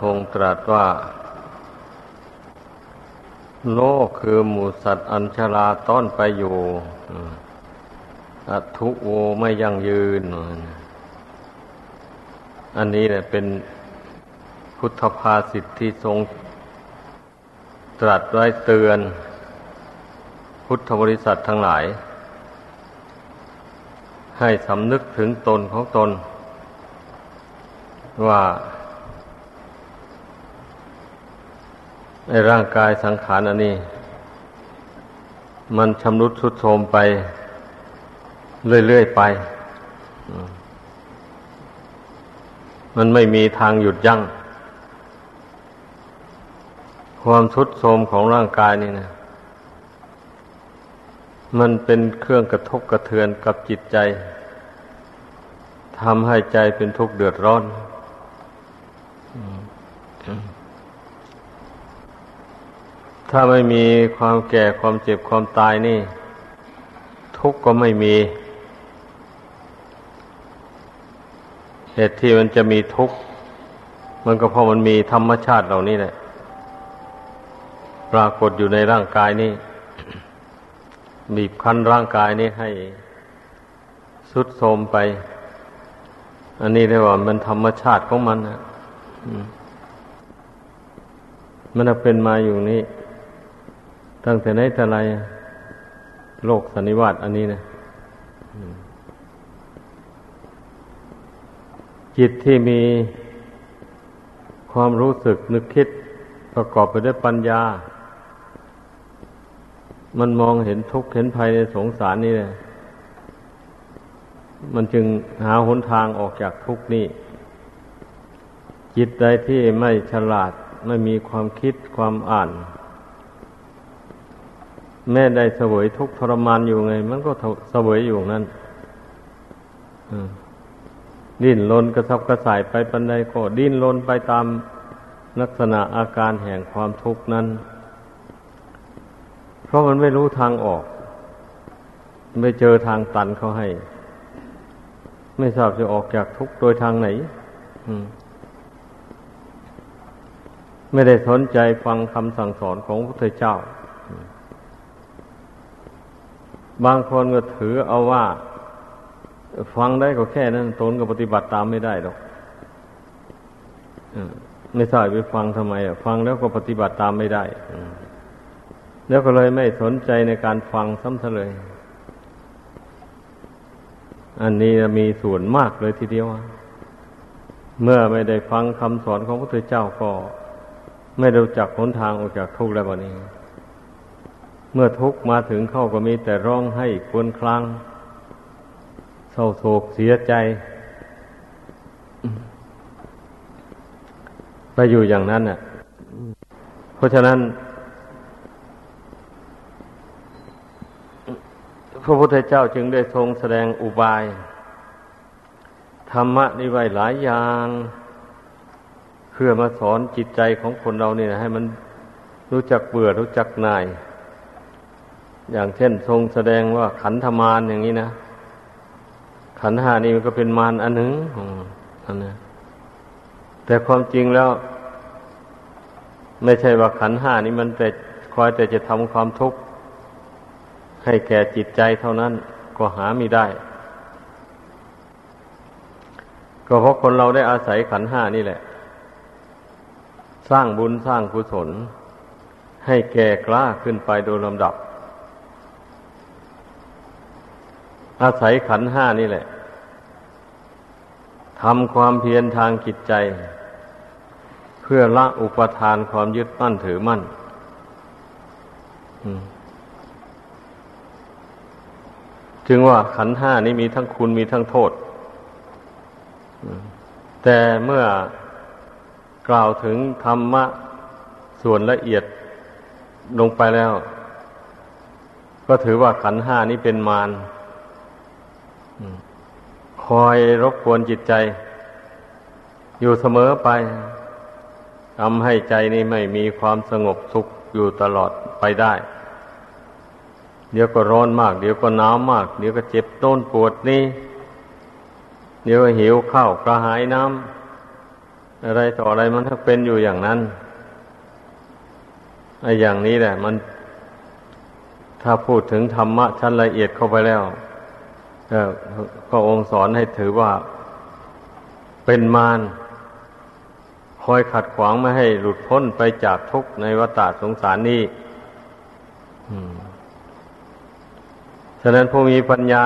ทรงตรัสว่า โลกคือหมูสัตว์อัญชลาต้อนไปอยู่อัทุโวไม่ยั่งยืน อันนี้เนี่ยเป็นพุทธภาษิตที่ทรงตรัสไว้เตือน พุทธบริษัททั้งหลาย ให้สำนึกถึงตนของตน ว่า ในร่างกายสังขารอันนี้ มันชำรุดทรุดโทรมไป เรื่อย ๆ ไป มันไม่มีทางหยุดยัง้ง ความทุดโทรมของร่างกายนี่นะมันเป็นเครื่องกระทบกระเทือนกับจิตใจทำให้ใจเป็นทุกข์เดือดร้อน ถ้าไม่มีความแก่ความเจ็บความตายนี่ ทุกข์ก็ไม่มี เหตุที่มันจะมีทุกข์ มันก็เพราะมันมีธรรมชาติเหล่านี้แหละ ปรากฏอยู่ในร่างกายนี้บีบคั้นร่างกายนี้ให้สุดโทมไป อันนี้เรียกว่ามันธรรมชาติของมันนะมันเป็นมาอยู่นี้ ตั้งแต่ไหนแต่ไรโลกสันนิวาตอันนี้นะจิตที่มีความรู้สึกนึกคิดประกอบไปด้วยปัญญา มันมองเห็นทุกข์เห็นภัยในสงสารนี่เลยมันจึงหาหนทางออกจากทุกข์นี้จิตใดที่ไม่ฉลาดไม่มีความคิดความอ่าน แม่ได้เสวยทุกทรมานอยู่ไง มันก็เสวยอยู่นั้นดิ้นรนกระทับกระสายไปปันใดก็ดิ้นรนไปตามลักษณะอาการแห่งความทุกข์นั้น เพราะมันไม่รู้ทางออก ไม่เจอทางตันเขาให้ ไม่ทราบจะออกจากทุกข์โดยทางไหนไม่ได้สนใจฟังคำสั่งสอนของพระพุทธเจ้า บางคนก็ถือเอาว่า ฟังได้ก็แค่นั้นตนก็ปฏิบัติตามไม่ได้หรอกไม่ทราบไปฟังทำไมอะฟังแล้วก็ปฏิบัติตามไม่ได้แล้วก็เลยไม่สนใจในการฟังซ้ำเลย อันนี้มีส่วนมากเลยทีเดียว เมื่อไม่ได้ฟังคำสอนของพระพุทธเจ้าก็ ไม่รู้จักหนทางออกจากทุกข์แล้ววันนี้ เมื่อทุกมาถึงเข้าก็มีแต่ร้องให้ควนคลังเศร้าโศกเสียใจ ไปอยู่อย่างนั้นน่ะ เพราะฉะนั้น พระพุทธเจ้าจึงได้ทรงแสดงอุบาย ธรรมะนี้ไว้หลายอย่างเพื่อมาสอนจิตใจของคนเราเนี่ยให้มันรู้จักเบื่อรู้จักนาย อย่างเช่นทรงแสดงว่าขันธมารอย่างนี้นะ ขันหานี่มันก็เป็นมารอันหนึ่งอันนี้แต่ความจริงแล้ว ไม่ใช่ว่าขันหานี้มันแต่คอยแต่จะทำความทุกข์ให้แก่จิตใจเท่านั้นก็หาไม่ได้ ก็เพราะคนเราได้อาศัยขันห้านี่แหละ สร้างบุญสร้างกุศล ให้แก่กล้าขึ้นไปโดยลำดับ อาศัยขันห้านี่แหละทำความเพียรทางจิตใจ เพื่อละอุปทานความยึดมั่นถือมั่นจึงว่าขันห้านี้มีทั้งคุณมีทั้งโทษ แต่เมื่อกล่าวถึงธรรมะส่วนละเอียดลงไปแล้ว ก็ถือว่าขันห้านี้เป็นมาร คอยรบกวนจิตใจ อยู่เสมอไปทำให้ใจนี้ไม่มีความสงบสุขอยู่ตลอดไปได้ เดี๋ยวก็ร้อนมาก เดี๋ยวก็หนาวมาก เดี๋ยวก็เจ็บต้นปวดนี่ เดี๋ยวก็หิวข้าวกระหายน้ำอะไรต่ออะไรมันก็เป็นอยู่อย่างนั้นไอ้อย่างนี้แหละ มัน ถ้าพูดถึงธรรมะชั้นละเอียดเข้าไปแล้ว ก็องค์สอนให้ถือว่าเป็นมารคอยขัดขวางไม่ให้หลุดพ้นไปจากทุกข์ในวัฏสงสารนี้ฉะนั้นผู้มีปัญญา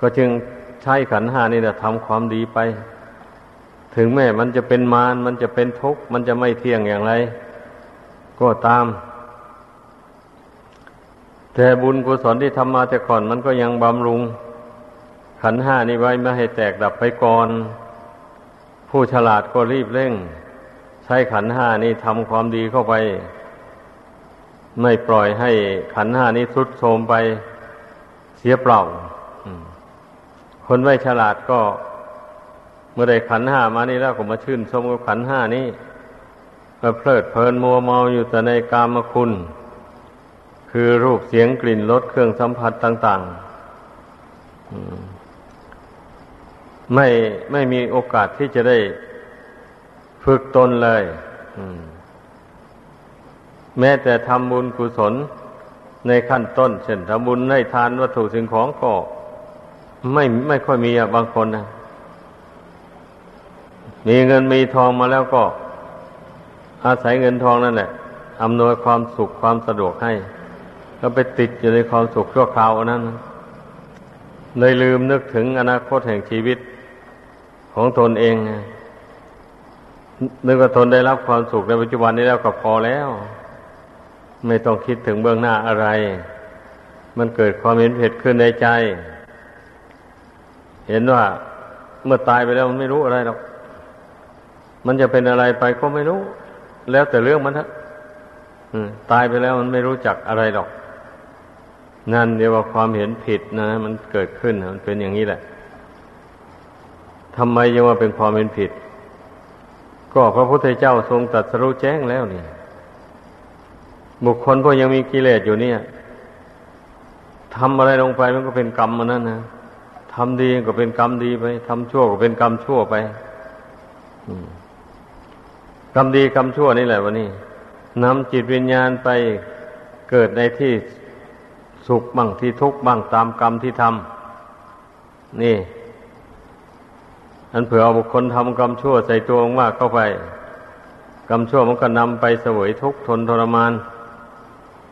ก็จึงใช้ขันหานี่แหละทำความดีไป ถึงแม้มันจะเป็นมารมันจะเป็นทุกข์ มันจะไม่เที่ยงอย่างไร ก็ตาม แต่บุญกุศลที่ทำมาแต่ก่อนมันก็ยังบำรุง ขันห้านี้ไว้ไม่ให้แตกดับไปก่อน ผู้ฉลาดก็รีบเร่ง ใช้ขันห้านี้ทำความดีเข้าไป ไม่ปล่อยให้ขันห้านี้ทรุดโทรมไปเสียเปล่าคนไม่ฉลาดก็ เมื่อได้ขันห้ามานี่แล้วก็มาชื่นชมกับขันห้านี้ก็เพลิดเพลินมัวเมาอยู่แต่ในกามคุณ คือรูปเสียงกลิ่นรสเครื่องสัมผัสต่างๆไม่ไม่มีโอกาสที่จะได้ฝึกตนเลยแม้แต่ทำบุญกุศลในขั้นต้น เช่นทำบุญให้ทานวัตถุสิ่งของก็ไม่ไม่ค่อยมีอะบางคนนะมีเงินมีทองมาแล้วก็ อาศัยเงินทองนั่นแหละอำนวยความสุขความสะดวกให้ ก็ไปติดอยู่ในความสุขชั่วคราวนั้นเลยลืมนึกถึงอนาคตแห่งชีวิตของตนเอง นึกว่าตนได้รับความสุขในปัจจุบันนี้แล้วก็พอแล้ว ไม่ต้องคิดถึงเบื้องหน้าอะไร มันเกิดความเห็นผิดขึ้นในใจ เห็นว่าเมื่อตายไปแล้วมันไม่รู้อะไรหรอก มันจะเป็นอะไรไปก็ไม่รู้ แล้วแต่เรื่องมันเถอะตายไปแล้วมันไม่รู้จักอะไรหรอก นั่นเดียวว่าความเห็นผิดนะ มันเกิดขึ้นมันเป็นอย่างนี้แหละทำไมยังว่าเป็นความเห็นผิด ก็พระพุทธเจ้าทรงตรัสรู้แจ้งแล้วนี่ บุคคลพวกยังมีกิเลสอยู่เนี่ยทำอะไรลงไปมันก็เป็นกรรมมันนั่นนะทำดีก็เป็นกรรมดีไปทำชั่วก็เป็นกรรมชั่วไปกรรมดีกรรมชั่วนี่แหละวะนี่นำจิตวิญญาณไปเกิดในที่ สุขบ้างที่ทุกข์บ้างตามกรรมที่ทำนี่อันเผื่อเอาบุคคลทำกรรมชั่วใส่ตัวมากเข้าไป กรรมชั่วมันก็นำไปเสวยทุกข์ทนทรมาน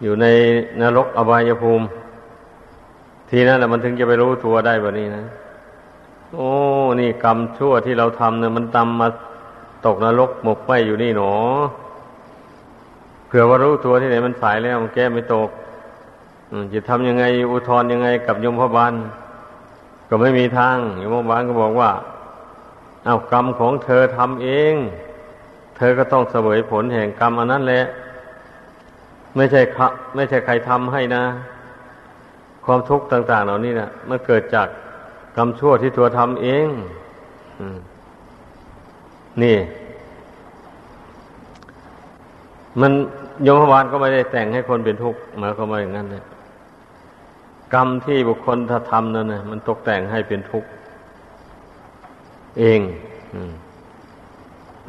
อยู่ในนรกอบายภูมิ ทีนั้นแหละมันถึงจะไปรู้ตัวได้แบบนี้นะ โอ้ นี่กรรมชั่วที่เราทำเนี่ยมันตำมาตกนรกหมกไปอยู่นี่หนอเผื่อว่ารู้ตัวที่ไหนมันสายแล้วมันแก้ไม่ตก จะทำยังไงอุทธรยังไงกับยมพบาลก็ไม่มีทางยมพบาลก็บอกว่า เอากรรมของเธอทำเอง เธอก็ต้องเสวยผลแห่งกรรมอันนั้นแหละ ไม่ใช่ไม่ใช่ใครทำให้นะ ความทุกข์ต่าง ๆ เหล่านี้นะมันเกิดจากกรรมชั่วที่ตัวทำเองนี่ มันยมวานก็ไม่ได้แต่งให้คนเป็นทุกข์หมายความว่าอย่างนั้นเลย กรรมที่บุคคลถ้าทำนั่นนะมันตกแต่งให้เป็นทุกข์เอง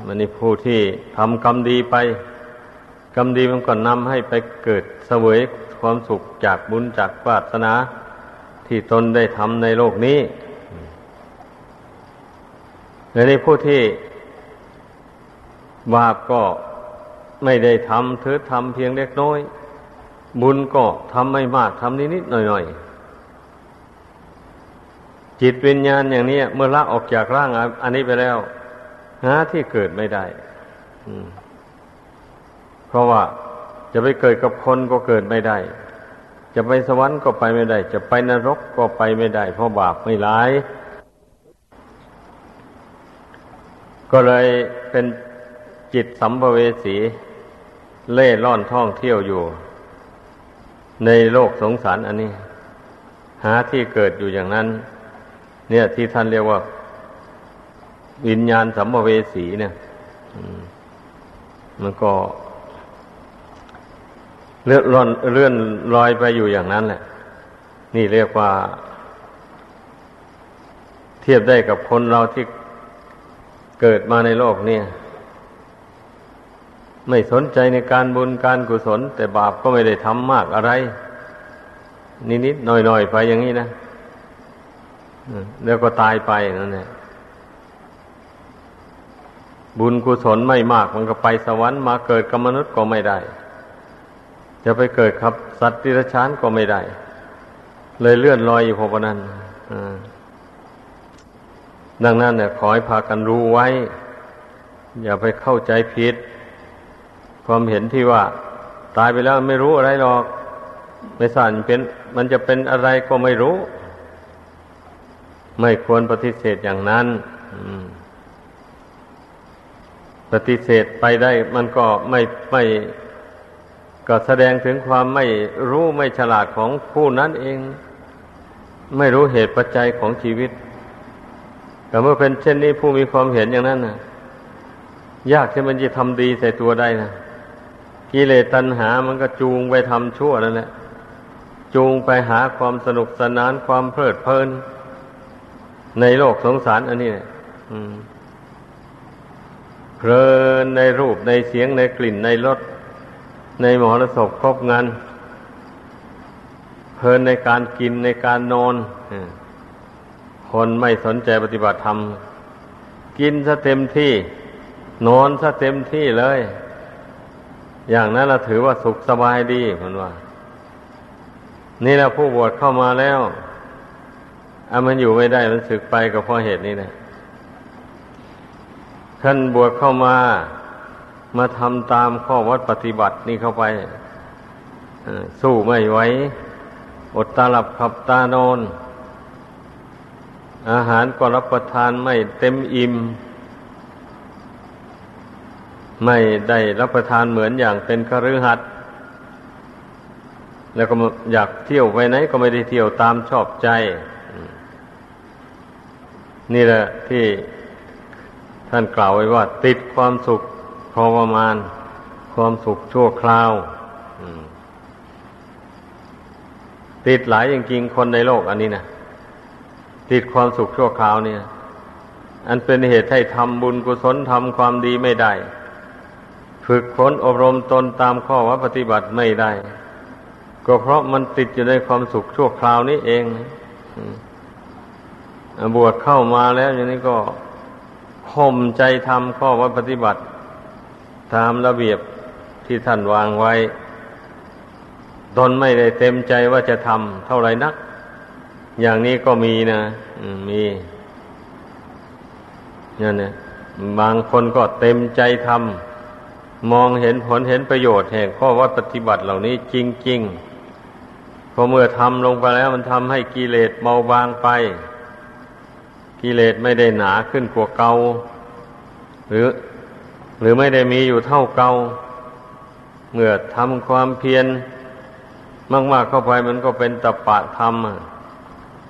มันนี่ผู้ที่ทำกรรมดีไป กรรมดีมันก็นำให้ไปเกิดเสวยความสุขจากบุญจากปาสนา ที่ตนได้ทำในโลกนี้ในผู้ที่บาปก็ไม่ได้ทำเธอทำเพียงเล็กน้อย บุญก็ทำไม่มากทำนิดๆหน่อยๆ จิตวิญญาณอย่างนี้เมื่อละออกจากร่างอันนี้ไปแล้วหาที่เกิดไม่ได้อืมราะว่าจะไปเกิดกับคนก็เกิดไม่ได้ จะไปสวรรค์ก็ไปไม่ได้ จะไปนรกก็ไปไม่ได้ เพราะบาปไม่ร้าย ก็เลยเป็นจิตสัมภเวสี เล่ร่อนท่องเที่ยวอยู่ ในโลกสงสารอันนี้ หาที่เกิดอยู่อย่างนั้น เนี่ยที่ท่านเรียกว่า วิญญาณสัมภเวสีเนี่ยมันก็ เลื่อนลอนเลื่อนลอยไปอยู่อย่างนั้นแหละ นี่เรียกว่า เทียบได้กับคนเราที่เกิดมาในโลกเนี่ย ไม่สนใจในการบุญการกุศล แต่บาปก็ไม่ได้ทำมากอะไร นิดๆหน่อยๆไปอย่างนี้นะแล้วก็ตายไปนั่นแหละบุญกุศลไม่มาก มันก็ไปสวรรค์มาเกิดกับมนุษย์ก็ไม่ได้ จะไปเกิดครับ สัตว์ติรชานก็ไม่ได้ เลยเลื่อนลอยอยู่พอนั้นดังนั้นเนี่ยขอให้พากันรู้ไว้ อย่าไปเข้าใจผิด ความเห็นที่ว่า ตายไปแล้วไม่รู้อะไรหรอก ไม่สั่นเป็น มันจะเป็นอะไรก็ไม่รู้ ไม่ควรปฏิเสธอย่างนั้นปฏิเสธไปได้ มันก็ไม่ไม่ก็แสดงถึงความไม่รู้ไม่ฉลาดของผู้นั้นเอง ไม่รู้เหตุปัจจัยของชีวิตแต่เมื่อเป็นเช่นนี้ผู้มีความเห็นอย่างนั้นนะยากที่มันจะทำดีใส่ตัวได้นะ กิเลสตัณหามันก็จูงไปทำชั่วนั่นแหละจูงไปหาความสนุกสนานความเพลิดเพลิน ในโลกสงสารอันนี้เนี่ยเพลินในรูปในเสียงในกลิ่นในรสในมหรสพครบงานเพลินในการกินในการนอนคนไม่สนใจปฏิบัติธรรม กินซะเต็มที่ นอนซะเต็มที่เลย อย่างนั้นเราถือว่าสุขสบายดีมันว่า นี่แหละผู้บวชเข้ามาแล้วอามันอยู่ไม่ได้มันสึกไปก็เพราะเหตุนี้นะท่านบวชเข้ามามาทำตามข้อวัดปฏิบัตินี่เข้าไปสู้ไม่ไหวอดตาหลับขับตานอน อาหารก็รับประทานไม่เต็มอิ่ม ไม่ได้รับประทานเหมือนอย่างเป็นคฤหัสถ์แล้วก็อยากเที่ยวไปไหนก็ไม่ได้เที่ยวตามชอบใจ นี่แหละที่ท่านกล่าวไว้ว่า ติดความสุขพอประมาณ ความสุขชั่วคราวติดหลายจริงๆคนในโลกอันนี้นะติดความสุขชั่วคราวเนี่ย อันเป็นเหตุให้ทำบุญกุศลทำความดีไม่ได้ ฝึกฝนอบรมตนตามข้อวัดปฏิบัติไม่ได้ ก็เพราะมันติดอยู่ในความสุขชั่วคราวนี้เองบวชเข้ามาแล้วอย่างนี้ก็ข่มใจทำข้อวัดปฏิบัติ ตามระเบียบที่ท่านวางไว้ ตนไม่ได้เต็มใจว่าจะทำเท่าไรนัก อย่างนี้ก็มีนะมีนั่นเนี่ยบางคนก็เต็มใจทำ มองเห็นผลเห็นประโยชน์แห่งข้อวัดปฏิบัติเหล่านี้จริงๆพอเมื่อทำลงไปแล้วมันทำให้กิเลสเบาบางไป กิเลสไม่ได้หนาขึ้นกว่าเก่าหรือ หรือไม่ได้มีอยู่เท่าเก่าเมื่อทำความเพียรมาก ๆเข้าไปมันก็เป็นตปะธรรม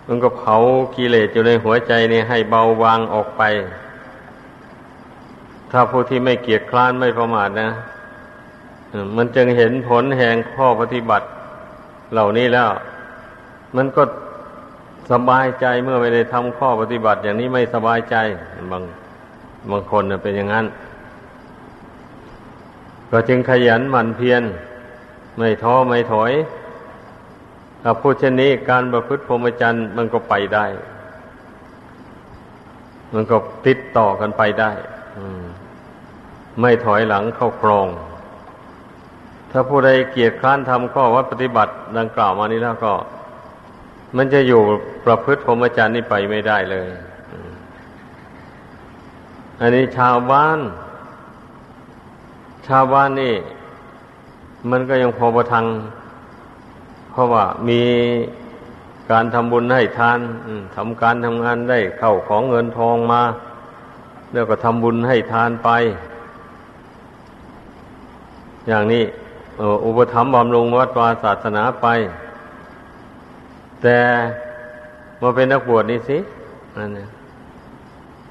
มันก็เผากิเลสอยู่ในหัวใจนี่ให้เบาบางออกไป ถ้าผู้ที่ไม่เกียจคร้านไม่ประมาทนะมันจึงเห็นผลแห่งข้อปฏิบัติ เหล่านี้แล้ว มันก็สบายใจเมื่อไม่ได้ทำข้อปฏิบัติ อย่างนี้ไม่สบายใจบางบางคนเป็นอย่างนั้น ก็จึงขยันหมั่นเพียรไม่ท้อไม่ถอยถ้าพูดเช่นนี้การประพฤติพรหมจรรย์มันก็ไปได้ มันก็ติดต่อกันไปได้ ไม่ถอยหลังเข้าครอง ถ้าผู้ใดเกียรติคร้านทำข้อวัดปฏิบัติดังกล่าวมานี้แล้วก็ มันจะอยู่ประพฤติพรหมจรรย์นี่ไปไม่ได้เลย อันนี้ชาวบ้าน ชาวบ้านนี่ มันก็ยังพอประทัง เพราะว่ามีการทำบุญให้ทานทำการทำงานได้เข้าของเงินทองมา แล้วก็ทำบุญให้ทานไป อย่างนี้อุปถัมภ์บำรุงวัดวาศาสนาไป แต่มาเป็นนักบวชนี่สินั่นเนี่ย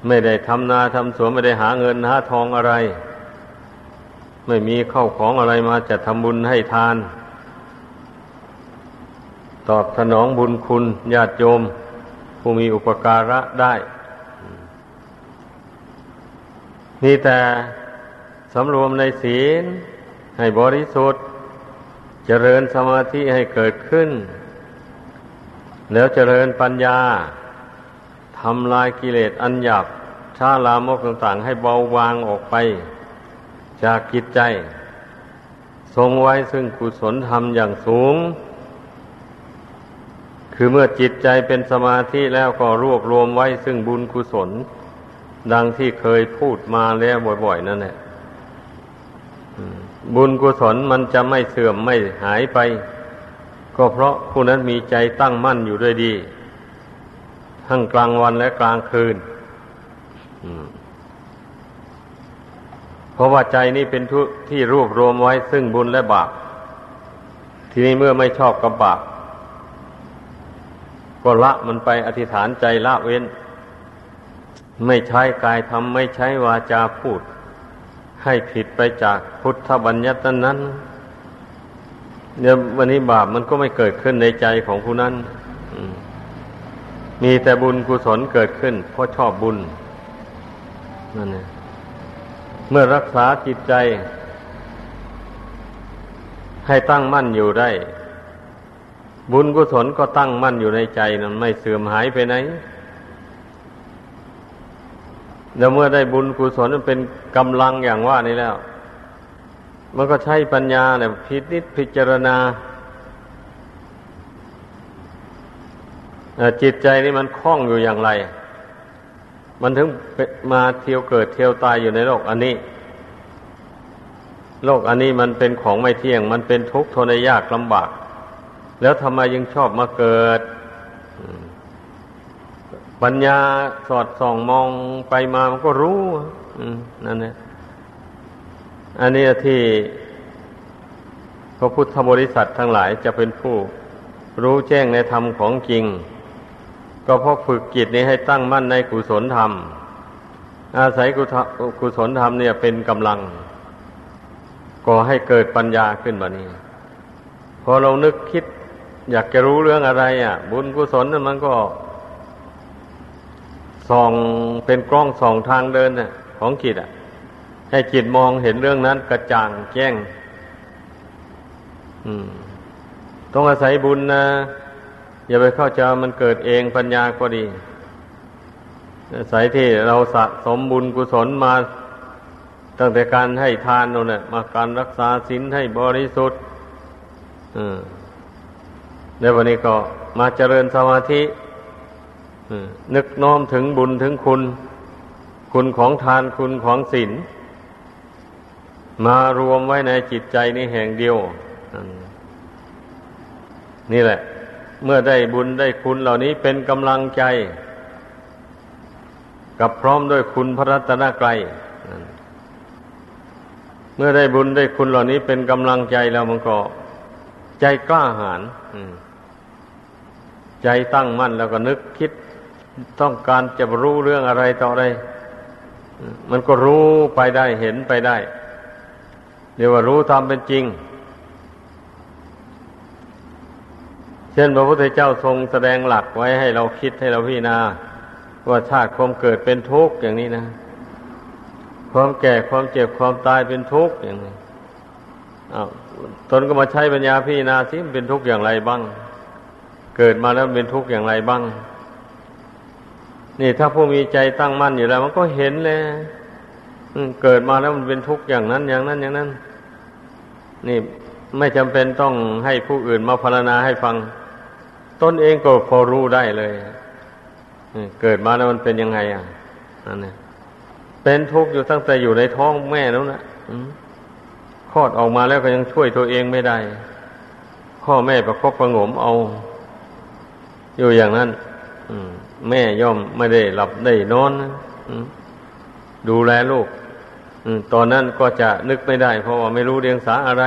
ไม่ได้ทำนาทำสวนไม่ได้หาเงินหาทองอะไร ไม่มีเข้าของอะไรมาจะทำบุญให้ทาน ตอบสนองบุญคุณญาติโยม ผู้มีอุปการะได้ มีแต่สำรวมในศีล ให้บริสุทธิ์ เจริญสมาธิให้เกิดขึ้น แล้วเจริญปัญญาทำลายกิเลสอันหยาบชาลามกต่างๆ ให้เบาบางออกไป จากกิจใจ ทรงไว้ซึ่งกุศลธรรมอย่างสูง คือเมื่อจิตใจเป็นสมาธิแล้วก็รวบรวมไว้ซึ่งบุญกุศล ดังที่เคยพูดมาแล้วบ่อย ๆ นั่นแหละ บุญกุศลมันจะไม่เสื่อมไม่หายไป ก็เพราะผู้นั้นมีใจตั้งมั่นอยู่ด้วยดี ทั้งกลางวันและกลางคืนเพราะว่าใจนี้เป็นทุที่รวบรวมไว้ซึ่งบุญและบาป ทีนี้เมื่อไม่ชอบกับบาปก็ละมันไปอธิษฐานใจละเว้น ไม่ใช้กายทำไม่ใช้วาจาพูด ให้ผิดไปจากพุทธบัญญัตินั้นเนี่ยวันนี้บาปมันก็ไม่เกิดขึ้นในใจของผู้นั้นมีแต่บุญกุศลเกิดขึ้น เพราะชอบบุญนั่นเองเมื่อรักษาจิตใจ ให้ตั้งมั่นอยู่ได้ บุญกุศลก็ตั้งมั่นอยู่ในใจนั้นไม่เสื่อมหายไปไหน แล้วเมื่อได้บุญกุศลเป็นกำลังอย่างว่านี้แล้ว มันก็ใช้ปัญญาเนี่ยพิจิตพิจารณาจิตใจนี่มันคล้องอยู่อย่างไร มันถึงมาเที่ยวเกิดเที่ยวตายอยู่ในโลกอันนี้ โลกอันนี้มันเป็นของไม่เที่ยง มันเป็นทุกข์ทนยากลำบาก แล้วทำไมยังชอบมาเกิด ปัญญาสอดส่องมองไปมามันก็รู้นั่นแหละอันนี้ที่พระพุทธบริษัททั้งหลายจะเป็นผู้รู้แจ้งในธรรมของจริง ก็เพราะฝึกจิตนี้ให้ตั้งมั่นในกุศลธรรม อาศัยกุศลธรรมเนี่ยเป็นกำลัง ก็ให้เกิดปัญญาขึ้นมานี้ พอเรานึกคิด อยากจะรู้เรื่องอะไร อะ บุญกุศลนั้นมันก็ ส่องเป็นกล้องส่องทางเดินน่ะของจิตอะ ให้จิตมองเห็นเรื่องนั้นกระจ่างแจ้ง อืม ต้องอาศัยบุญนะ อย่าไปเข้าใจมันเกิดเองปัญญาก็ดีสายที่เราสะสมบุญกุศลมา ตั้งแต่การให้ทานนั่นแหละมาการรักษาศีลให้บริสุทธิ์ในวันนี้ก็มาเจริญสมาธิ นึกน้อมถึงบุญถึงคุณ คุณของทานคุณของศีลมารวมไว้ในจิตใจนี้แห่งเดียว นี่แหละ เมื่อได้บุญได้คุณเหล่านี้เป็นกำลังใจ กับพร้อมด้วยคุณพระรัตนกรัยเมื่อได้บุญได้คุณเหล่านี้เป็นกำลังใจแล้วมันก็ใจกล้าหาญใจตั้งมั่นแล้วก็นึกคิด ต้องการจะรู้เรื่องอะไรต่ออะไร มันก็รู้ไปได้เห็นไปได้ เรียกว่ารู้ตามเป็นจริง เช่นพระพุทธเจ้าทรงแสดงหลักไว้ให้เราคิดให้เราพิจารณาว่าชาติความเกิดเป็นทุกข์อย่างนี้นะ ความแก่ความเจ็บความตายเป็นทุกข์อย่างนี้อ้าวตนก็มาใช้ปัญญาพิจารณาสิมันเป็นทุกข์อย่างไรบ้าง เกิดมาแล้วเป็นทุกข์อย่างไรบ้าง นี่ถ้าผู้มีใจตั้งมั่นอยู่แล้ว มันก็เห็นเลยเกิดมาแล้วมันเป็นทุกข์อย่างนั้นอย่างนั้นอย่างนั้น นี่ไม่จำเป็นต้องให้ผู้อื่นมาพรรณนาให้ฟัง ตนเองก็พอรู้ได้เลยเกิดมาแล้วมันเป็นยังไงอะนั่นเนี่ยเป็นทุกข์อยู่ตั้งแต่อยู่ในท้องแม่แล้วนะคลอดออกมาแล้วก็ยังช่วยตัวเองไม่ได้ พ่อแม่ประคบประงมเอา อยู่อย่างนั้น แม่ย่อมไม่ได้หลับได้นอนดูแลลูกตอนนั้นก็จะนึกไม่ได้ เพราะว่าไม่รู้เรียงสาอะไร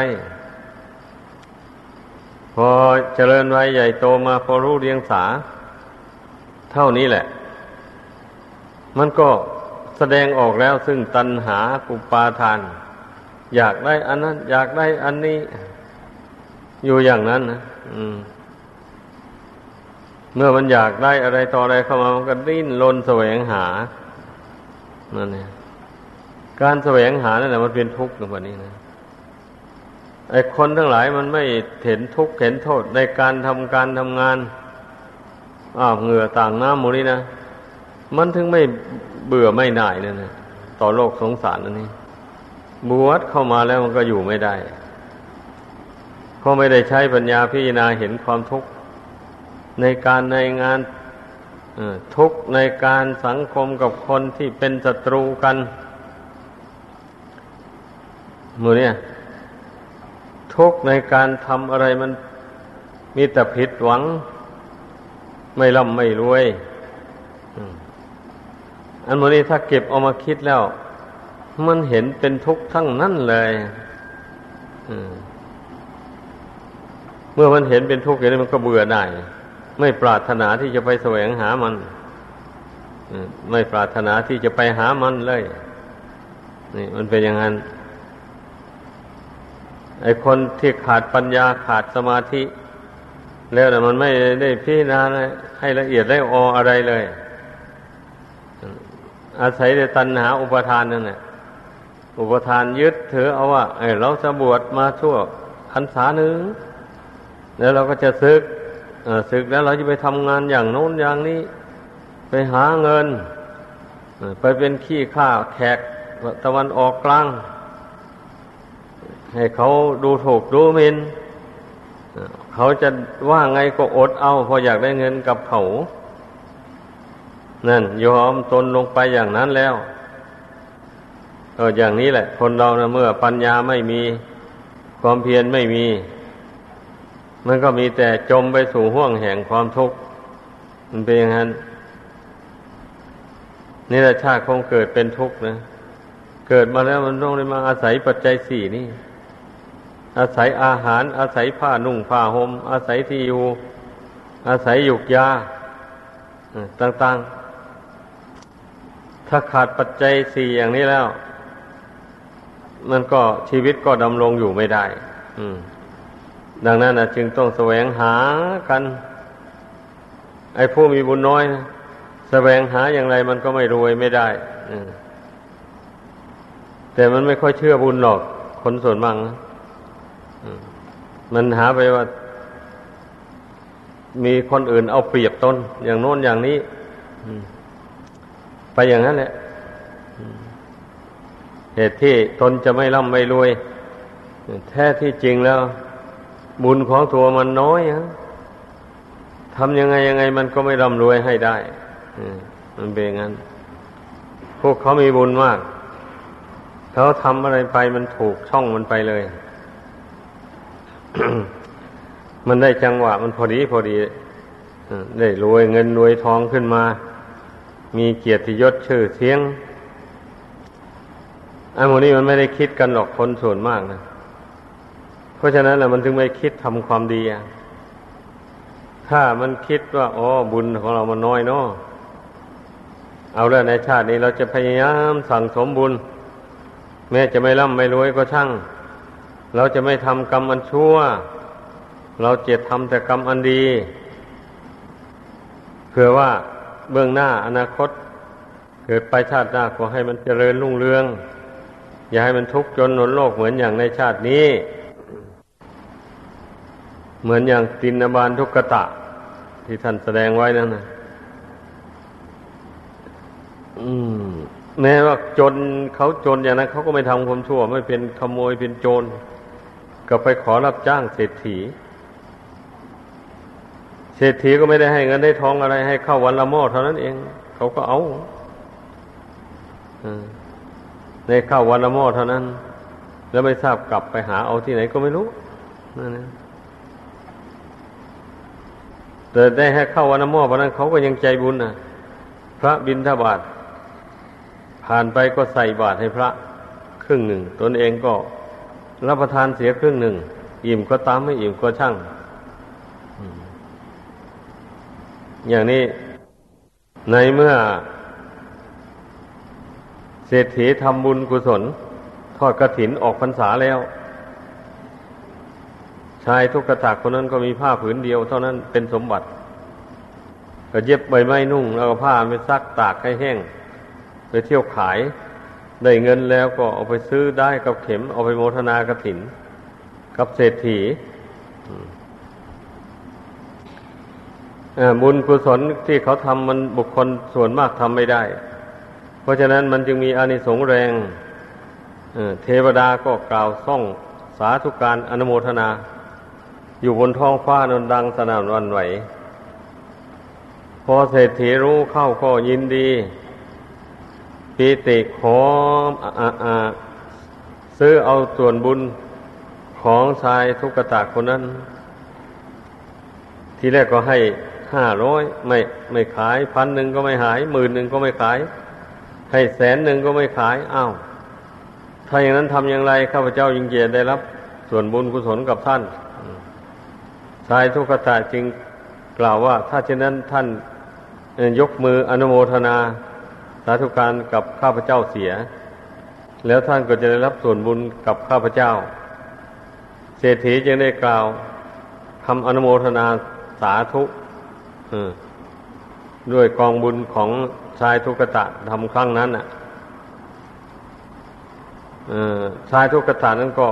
พอเจริญวัยใหญ่โตมาพอรู้เรียงสา เท่านี้แหละ มันก็แสดงออกแล้วซึ่งตัณหาปุปาทาน อยากได้อันนั้น อยากได้อันนี้ อยู่อย่างนั้นนะ เมื่อมันอยากได้อะไรต่ออะไรเข้ามามันก็ดิ้นรนแสวงหานั่นเองการแสวงหานั่นแหละมันเป็นทุกข์ในวันนี้นะไอ้คนทั้งหลายมันไม่เห็นทุกข์เห็นโทษในการทำการทำงานอ้าวเหงื่อต่างน้ำมูนี่นะมันถึงไม่เบื่อไม่หน่ายนั่นนะต่อโลกสงสารนั่นนี่บวชเข้ามาแล้วมันก็อยู่ไม่ได้เพราะไม่ได้ใช้ปัญญาพิจารณาเห็นความทุกข์ ในการในงานทุกข์ในการสังคมกับคนที่เป็นศัตรูกันมือเนี่ย ทุกข์ในการทำอะไรมันมีแต่ผิดหวัง ไม่ร่ำไม่รวยอันมือนี้ถ้าเก็บเอามาคิดแล้ว มันเห็นเป็นทุกข์ทั้งนั้นเลยเมื่อมันเห็นเป็นทุกข์อย่างนี้มันก็เบื่อได้ ไม่ปรารถนาที่จะไปแสวงหามันไม่ปรารถนาที่จะไปหามันเลย นี่มันเป็นอย่างนั้น ไอ้คนที่ขาดปัญญาขาดสมาธิ แล้วแต่มันไม่ได้พิจารณาให้ละเอียดได้อออะไรเลย อาศัยแต่ตัณหาอุปทานนั่นแหละอุปทานยึดถือเอาว่าเเราจะบวชมาชั่วพรรษาหนึ่งแล้วเราก็จะซึก ศึกแล้วเราจะไปทำงานอย่างโน้นอย่างนี้ ไปหาเงิน ไปเป็นขี้ข้าแขกตะวันออกกลาง ให้เขาดูถูกดูหมินเขาจะว่าไงก็อดเอาพออยากได้เงินกับเขา นั่นยอมตนลงไปอย่างนั้นแล้วเอออย่างนี้แหละ คนเรานะเมื่อปัญญาไม่มีความเพียรไม่มี มันก็มีแต่จมไปสู่ห่วงแห่งความทุกข์มันเป็นอย่างนั้นนี่แหละชาติคงเกิดเป็นทุกข์นะ เกิดมาแล้วมันต้องได้มาอาศัยปัจจัยสี่นี่ อาศัยอาหาร อาศัยผ้านุ่งผ้าหม่มอาศัยที่อยู่ อาศัยหยุกยาต่าง ๆ ถ้าขาดปัจจัยสี่อย่างนี้แล้ว มันก็ชีวิตก็ดำรงอยู่ไม่ได้ อืม ดังนั้นนะจึงต้องแสวงหากัน ไอ้ผู้มีบุญน้อยนะแสวงหาอย่างไรมันก็ไม่รวยไม่ได้แต่มันไม่ค่อยเชื่อบุญหรอก คนส่วนมากนะมันหาไปว่า มีคนอื่นเอาเปรียบตนอย่างโน้นอย่างนี้ไปอย่างนั้นแหละเหตุที่ตนจะไม่ร่ำไม่รวย แท้ที่จริงแล้ว บุญของตัวมันน้อยฮะทำยังไงยังไงมันก็ไม่ร่ำรวยให้ได้มันเป็นงั้น พวกเขามีบุญมาก เขาทำอะไรไปมันถูกช่องมันไปเลย มันได้จังหวะ มันพอดีพอดีได้รวยเงินรวยทองขึ้นมา มีเกียรติยศชื่อเสียงไอ้โมนี้มันไม่ได้คิดกันหรอกคนส่วนมากนะ เพราะฉะนั้นแหละมันถึงไม่คิดทำความดีถ้ามันคิดว่าอ๋อบุญของเรามันน้อยเนาะเอาแล้วในชาตินี้เราจะพยายามสั่งสมบุญ แม้จะไม่ร่ำไม่รวยก็ช่าง เราจะไม่ทำกรรมอันชั่ว เราจะทำแต่กรรมอันดีเพื่อว่าเบื้องหน้าอนาคต เกิดไปชาติหน้าก็ให้มันเจริญรุ่งเรือง อย่าให้มันทุกข์จนหนนโลกเหมือนอย่างในชาตินี้ เหมือนอย่างตินบาลทุกกตะ ที่ท่านแสดงไว้นั่นนะแม้ว่าจนเขาจนอย่างนั้นเขาก็ไม่ทำความชั่ว ไม่เป็นขโมยเป็นโจรก็ไปขอรับจ้างเศรษฐี เศรษฐีก็ไม่ได้ให้เงินได้ทองอะไร ให้เข้าวันละหม้อเท่านั้นเอง เขาก็เอาในเข้าวันละหม้อเท่านั้น แล้วไม่ทราบกลับไปหาเอาที่ไหนก็ไม่รู้นั่นนะ แต่ได้ให้เข้าวันมอวันนั้นเขาก็ยังใจบุญนะพระบินทบาทผ่านไปก็ใส่บาตรให้พระครึ่งหนึ่ง ตนเองก็รับประทานเสียครึ่งหนึ่ง อิ่มก็ตามไม่อิ่มก็ช่าง อย่างนี้ในเมื่อ เศรษฐีทำบุญกุศล ทอดกระถินออกพรรษาแล้ว ชายทุกขตักคนนั้นก็มีผ้าผืนเดียวเท่านั้นเป็นสมบัติ ก็เย็บใบไม้นุ่งแล้วก็ผ้าไปซักตากให้แห้ง ไปเที่ยวขายได้เงินแล้วก็เอาไปซื้อได้กับเข็ม เอาไปโมทนากระถิน กับเศรษฐีบุญกุศลที่เขาทำมันบุคคลส่วนมากทำไม่ได้ เพราะฉะนั้นมันจึงมีอานิสงส์แรงเทวดาก็กล่าวซ่องสาธุการอนุโมทนา อยู่บนท้องฟ้านนดังสนานวันไหว พอเศรษฐีรู้เข้าก็ยินดีปีติขออซื้อเอาส่วนบุญของชายทุกตะคนนั้น ทีแรกก็ให้ห้าร้อยไม่ไม่ขายพันหนึ่งก็ไม่หายหมื่นหนึ่งก็ไม่ขาย ให้แสนหนึ่งก็ไม่ขายอ้าวถ้าอย่างนั้นทำอย่างไรข้าพเจ้ายิงเกียรได้รับ ส่วนบุญกุศลกับท่าน ชายทุกขตาจึงกล่าวว่า ถ้าเช่นนั้นท่านยกมืออนุโมทนา สาธุการกับข้าพเจ้าเสีย แล้วท่านก็จะได้รับส่วนบุญกับข้าพเจ้า เศรษฐีจึงได้กล่าวคำอนุโมทนาสาธุด้วยกองบุญของชายทุกตะทำครั้งนั้นอะชายทุกตะนั้นก็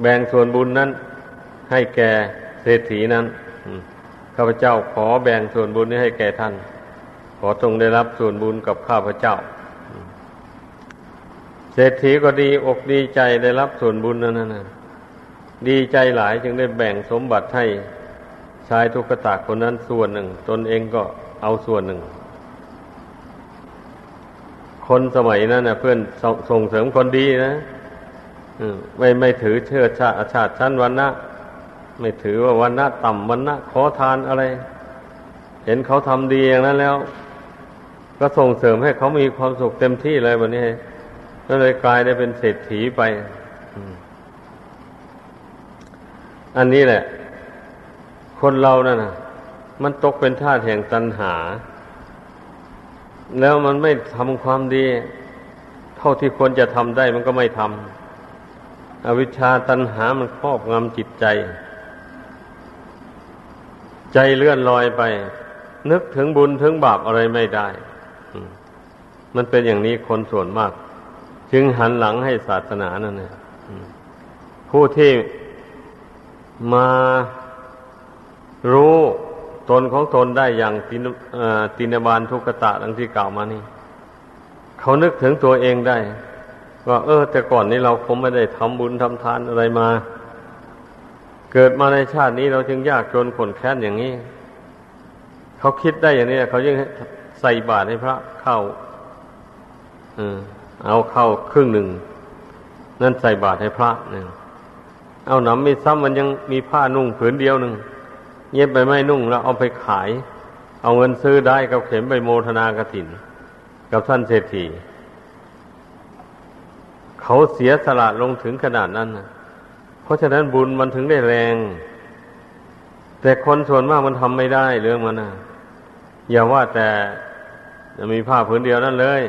แบ่งส่วนบุญนั้น ให้แก่เศรษฐีนั้นข้าพเจ้าขอแบ่งส่วนบุญนี้ให้แก่ท่าน ขอจงได้รับส่วนบุญกับข้าพเจ้า เศรษฐีก็ดีอกดีใจได้รับส่วนบุญนั้นนะดีใจหลายจึงได้แบ่งสมบัติให้ชายทุกตะคนนั้นส่วนหนึ่ง ตนเองก็เอาส่วนหนึ่ง คนสมัยนั้นนะเพื่อนส่งเสริมคนดีนะไม่ไม่ถือเชื้อชาติชาติชั้นวันนะ ไม่ถือว่าวันนะต่ำวันนะขอทานอะไร เห็นเขาทำดีอย่างนั้นแล้ว ก็ส่งเสริมให้เขามีความสุขเต็มที่เลยวันนี้ก็เลยกลายได้เป็นเศรษฐีไป อันนี้แหละ คนเรานั่นนะมันตกเป็นทาสแห่งตัณหา แล้วมันไม่ทำความดี เท่าที่ควรจะทำได้มันก็ไม่ทำอวิชชาตัณหามันครอบงำจิตใจ ใจเลื่อนลอยไป นึกถึงบุญถึงบาปอะไรไม่ได้ มันเป็นอย่างนี้คนส่วนมาก จึงหันหลังให้ศาสนานั่นเองผู้ที่มารู้ตนของตนได้อย่างตินตินบาลทุกตะดังที่กล่าวมานี่ เขานึกถึงตัวเองได้ว่าเออ แต่ก่อนนี้เราคงไม่ได้ทำบุญทำทานอะไรมา เกิดมาในชาตินี้เราจึงยากจนขนแค้นอย่างนี้ เขาคิดได้อย่างนี้เขายังใส่บาตรให้พระเข้าเอาเข้าครึ่งหนึ่ง นั่นใส่บาตรให้พระหนึ่งเอาหนำมีซ้ำมันยังมีผ้านุ่งผืนเดียวหนึ่งเย็บไปไม่นุ่งแล้วเอาไปขาย เอาเงินซื้อได้กับเข็มไปโมทนากระถิน กับท่านเศรษฐี เขาเสียสละลงถึงขนาดนั้นนะ เพราะฉะนั้นบุญมันถึงได้แรง แต่คนส่วนมากมันทำไม่ได้เรื่องมันนะอย่าว่าแต่จะมีผ้าผืนเดียวนั่นเลย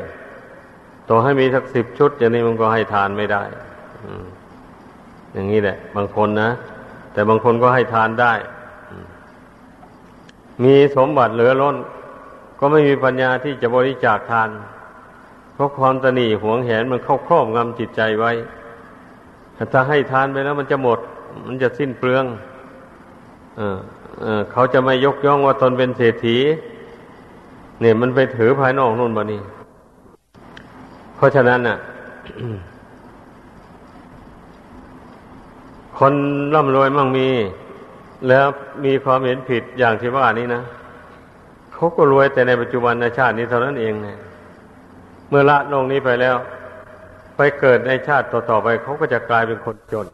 ต่อให้มีสักสิบชุดอย่างนี้มันก็ให้ทานไม่ได้อย่างนี้แหละ บางคนนะ แต่บางคนก็ให้ทานได้ มีสมบัติเหลือล้น ก็ไม่มีปัญญาที่จะบริจาคทาน เพราะความตนีหวงแหนมันเข้าครอบงำจิตใจไว้ ถ้าให้ทานไปแล้วมันจะหมด มันจะสิ้นเปลืองเออเออเขาจะไม่ยกย่องว่าตนเป็นเศรษฐี เนี่ยมันไปถือภายนอกนู่นบานี่เพราะฉะนั้นน่ะ คนร่ำรวยมั่งมี แล้วมีความเห็นผิดอย่างที่ว่านี้นะเขาก็รวยแต่ในปัจจุบันในชาตินี้เท่านั้นเองเนี่ยเมื่อละโลกนี้ไปแล้ว ไปเกิดในชาติต่อๆไปเขาก็จะกลายเป็นคนจน